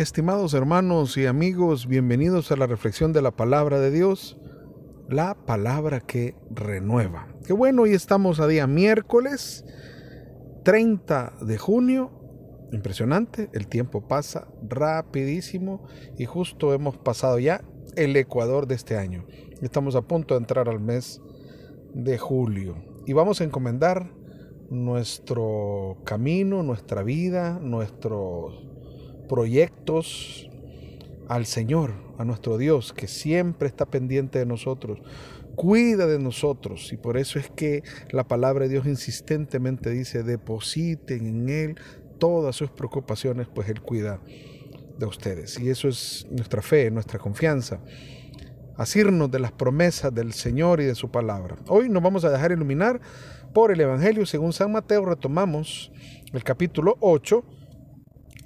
Estimados hermanos y amigos, bienvenidos a la reflexión de la palabra de Dios, la palabra que renueva. Qué bueno, hoy estamos a día miércoles 30 de junio. Impresionante, el tiempo pasa rapidísimo y justo hemos pasado ya el Ecuador de este año. Estamos a punto de entrar al mes de julio y vamos a encomendar nuestro camino, nuestra vida, nuestros proyectos al Señor, a nuestro Dios, que siempre está pendiente de nosotros, cuida de nosotros. Y por eso es que la palabra de Dios insistentemente dice, depositen en Él todas sus preocupaciones, pues Él cuida de ustedes. Y eso es nuestra fe, nuestra confianza. Asirnos de las promesas del Señor y de su palabra. Hoy nos vamos a dejar iluminar por el Evangelio según San Mateo. Retomamos el capítulo 8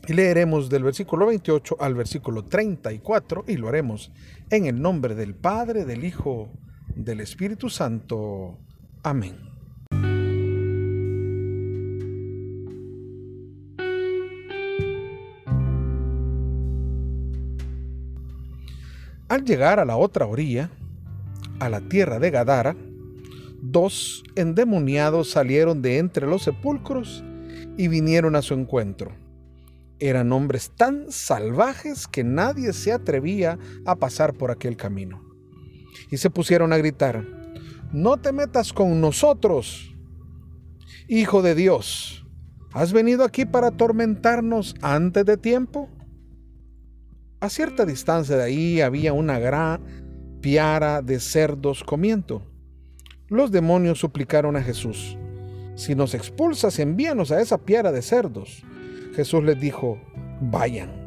y leeremos del versículo 28 al versículo 34 y lo haremos en el nombre del Padre, del Hijo, del Espíritu Santo. Amén. Al llegar a la otra orilla, a la tierra de Gadara, dos endemoniados salieron de entre los sepulcros y vinieron a su encuentro eran hombres tan salvajes que nadie se atrevía a pasar por aquel camino. Y se pusieron a gritar, no te metas con nosotros, Hijo de Dios, ¿has venido aquí para atormentarnos antes de tiempo? A cierta distancia de ahí había una gran piara de cerdos comiendo. Los demonios suplicaron a Jesús, si nos expulsas, envíanos a esa piara de cerdos. Jesús les dijo, vayan.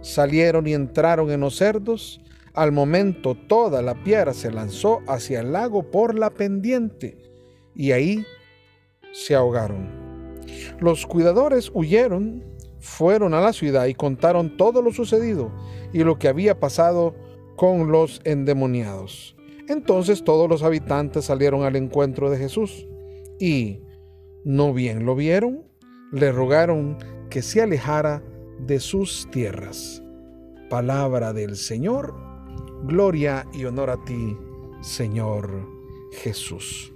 Salieron y entraron en los cerdos. Al momento toda la piedra se lanzó hacia el lago por la pendiente y ahí se ahogaron. Los cuidadores huyeron, fueron a la ciudad y contaron todo lo sucedido y lo que había pasado con los endemoniados. Entonces todos los habitantes salieron al encuentro de Jesús y, ¿no bien lo vieron? Le rogaron que se alejara de sus tierras. Palabra del Señor, gloria y honor a ti, Señor Jesús.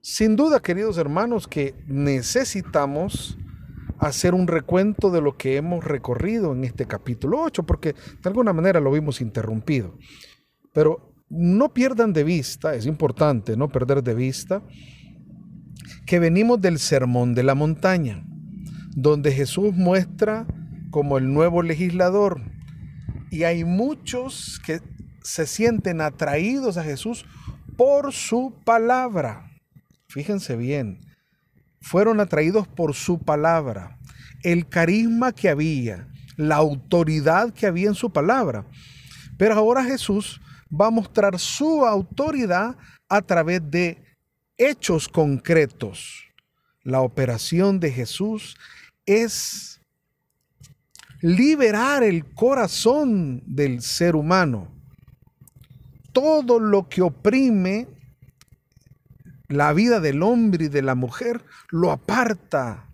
Sin duda, queridos hermanos, que necesitamos hacer un recuento de lo que hemos recorrido en este capítulo 8, porque de alguna manera lo vimos interrumpido. Pero no pierdan de vista, es importante no perder de vista, que venimos del Sermón de la Montaña, donde Jesús muestra como el nuevo legislador. Y hay muchos que se sienten atraídos a Jesús por su palabra. Fíjense bien, fueron atraídos por su palabra, el carisma que había, la autoridad que había en su palabra. Pero ahora Jesús va a mostrar su autoridad a través de hechos concretos. La operación de Jesús es liberar el corazón del ser humano. Todo lo que oprime la vida del hombre y de la mujer lo aparta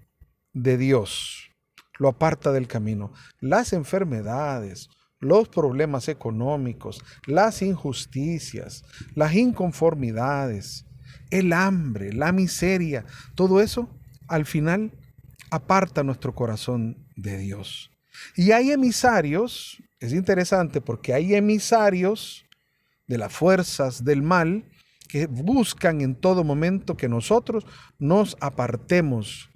de Dios, lo aparta del camino. Las enfermedades, los problemas económicos, las injusticias, las inconformidades, el hambre, la miseria, todo eso al final aparta nuestro corazón de Dios. Y hay emisarios, es interesante porque hay emisarios de las fuerzas del mal que buscan en todo momento que nosotros nos apartemos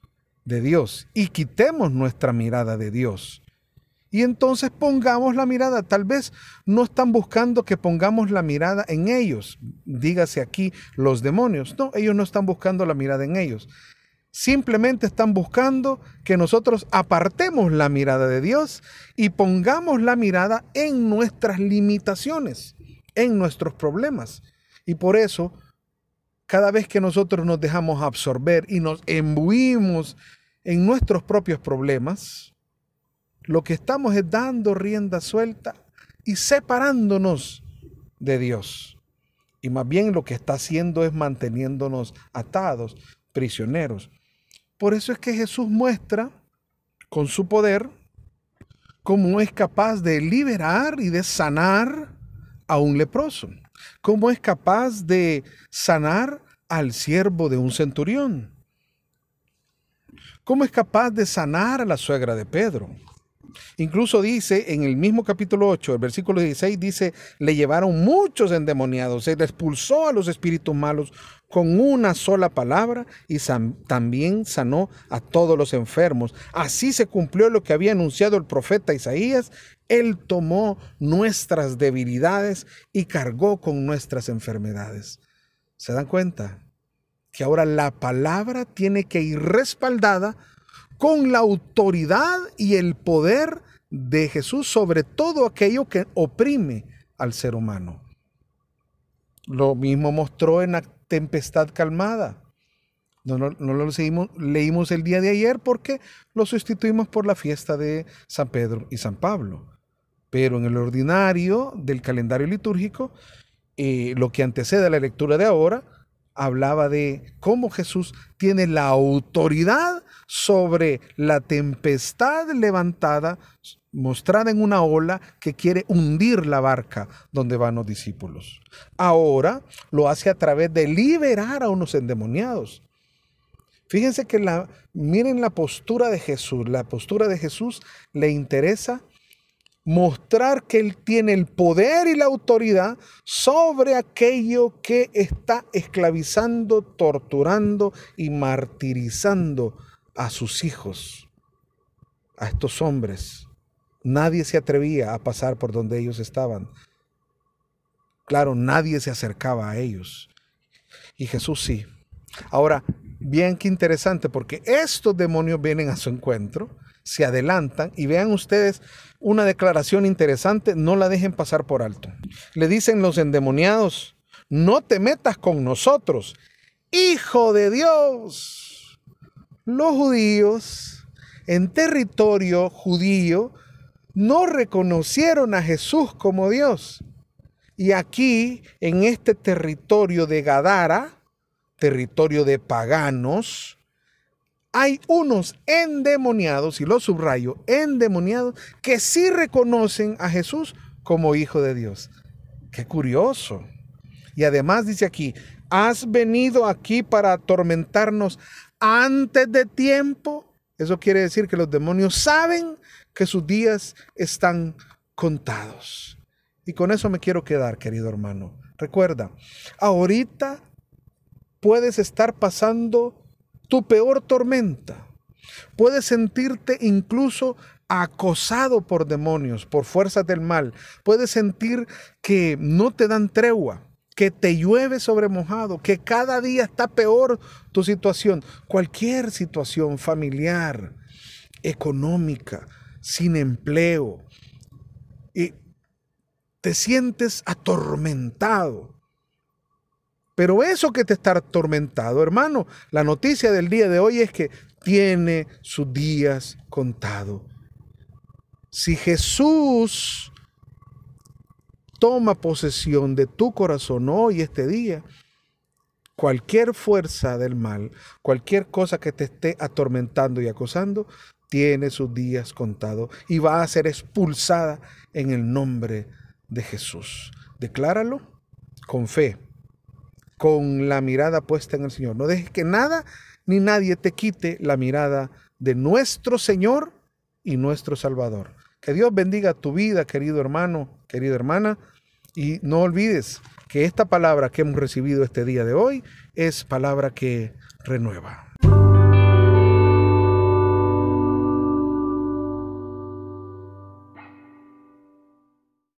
de Dios y quitemos nuestra mirada de Dios. Y entonces pongamos la mirada. Tal vez no están buscando que pongamos la mirada en ellos. Dígase aquí los demonios. No, ellos no están buscando la mirada en ellos. Simplemente están buscando que nosotros apartemos la mirada de Dios y pongamos la mirada en nuestras limitaciones, en nuestros problemas. Y por eso, cada vez que nosotros nos dejamos absorber y nos embuimos en nuestros propios problemas, lo que estamos es dando rienda suelta y separándonos de Dios. Y más bien lo que está haciendo es manteniéndonos atados, prisioneros. Por eso es que Jesús muestra con su poder cómo es capaz de liberar y de sanar a un leproso, cómo es capaz de sanar al siervo de un centurión, cómo es capaz de sanar a la suegra de Pedro. Incluso dice en el mismo capítulo 8, el versículo 16, dice, le llevaron muchos endemoniados, se expulsó a los espíritus malos con una sola palabra y también sanó a todos los enfermos. Así se cumplió lo que había anunciado el profeta Isaías. Él tomó nuestras debilidades y cargó con nuestras enfermedades. ¿Se dan cuenta? Que ahora la palabra tiene que ir respaldada con la autoridad y el poder de Jesús sobre todo aquello que oprime al ser humano. Lo mismo mostró en la tempestad calmada. No, no, lo seguimos, leímos el día de ayer porque lo sustituimos por la fiesta de San Pedro y San Pablo. Pero en el ordinario del calendario litúrgico, eh, lo que antecede a la lectura de ahora, hablaba de cómo Jesús tiene la autoridad sobre la tempestad levantada, mostrada en una ola que quiere hundir la barca donde van los discípulos. Ahora lo hace a través de liberar a unos endemoniados. Fíjense que la, miren la postura de Jesús. La postura de Jesús le interesa mostrar que Él tiene el poder y la autoridad sobre aquello que está esclavizando, torturando y martirizando a sus hijos, a estos hombres. Nadie se atrevía a pasar por donde ellos estaban. Claro, nadie se acercaba a ellos. Y Jesús sí. Ahora, bien que interesante, porque estos demonios vienen a su encuentro se adelantan y vean ustedes una declaración interesante, no la dejen pasar por alto. Le dicen los endemoniados, no te metas con nosotros, hijo de Dios. Los judíos en territorio judío no reconocieron a Jesús como Dios. Y aquí, en este territorio de Gadara, territorio de paganos, hay unos endemoniados, y lo subrayo, endemoniados, que sí reconocen a Jesús como Hijo de Dios. Qué curioso. Y además dice aquí, has venido aquí para atormentarnos antes de tiempo. Eso quiere decir que los demonios saben que sus días están contados. Y con eso me quiero quedar, querido hermano. Recuerda, ahorita puedes estar pasando tu peor tormenta. Puedes sentirte incluso acosado por demonios, por fuerzas del mal. Puedes sentir que no te dan tregua, que te llueve sobre mojado, que cada día está peor tu situación. Cualquier situación familiar, económica, sin empleo. Y te sientes atormentado. Pero eso que te está atormentado, hermano, la noticia del día de hoy es que tiene sus días contados. Si Jesús toma posesión de tu corazón hoy, este día, cualquier fuerza del mal, cualquier cosa que te esté atormentando y acosando, tiene sus días contados y va a ser expulsada en el nombre de Jesús. Decláralo con fe con la mirada puesta en el Señor. No dejes que nada ni nadie te quite la mirada de nuestro Señor y nuestro Salvador. Que Dios bendiga tu vida, querido hermano, querida hermana, y no olvides que esta palabra que hemos recibido este día de hoy es palabra que renueva.